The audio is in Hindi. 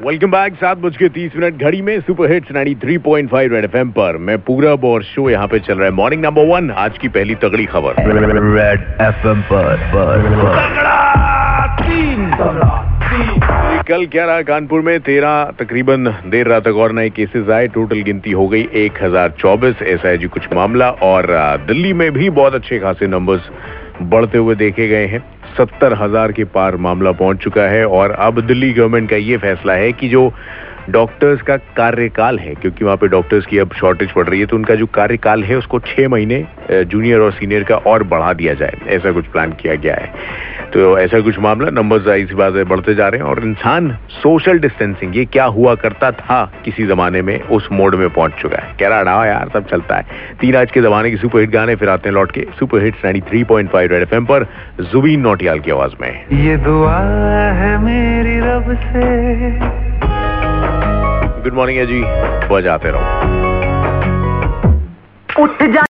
वेलकम बैक सात बज के तीस मिनट। घड़ी में सुपर हिट्स 93.5 रेड एफएम पर। मैं पूरब और शो यहाँ पे चल रहा है। मॉर्निंग नंबर वन आज की पहली तगड़ी खबर। रेड एफएम पर पर पर। कल क्या रहा कानपुर में? तेरह तकरीबन देर रात तक और नए केसेस आए। टोटल गिनती हो गई एक हज़ार चौबीस। ऐसा है जी कुछ मामला। और दिल्ली में भी बहुत अच्छे खासे नंबर्स बढ़ते हुए देखे गए हैं। सत्तर हज़ार के पार मामला पहुँच चुका है और अब दिल्ली गवर्नमेंट का ये फैसला है कि जो डॉक्टर्स का कार्यकाल है, क्योंकि वहाँ पे डॉक्टर्स की अब शॉर्टेज पड़ रही है तो उनका जो कार्यकाल है, उसको छह महीने जूनियर और सीनियर का और बढ़ा दिया जाए। ऐसा कुछ प्लान किया गया है। तो ऐसा कुछ मामला नंबर बात है, बढ़ते जा रहे हैं, और इंसान सोशल डिस्टेंसिंग ये क्या हुआ करता था किसी जमाने में, उस मोड में पहुँच चुका है। कह रहा ना यार, सब चलता है। तीन आज के जमाने की सुपर हिट गाने फिर आते हैं लौट के। सुपर हिट्स 93.5 रेड एफएम पर, जुबीन नोटियाल की आवाज़ में। ये दुआ है मेरी रब से गुड मॉर्निंग है जी बजाते रहो उठ जा।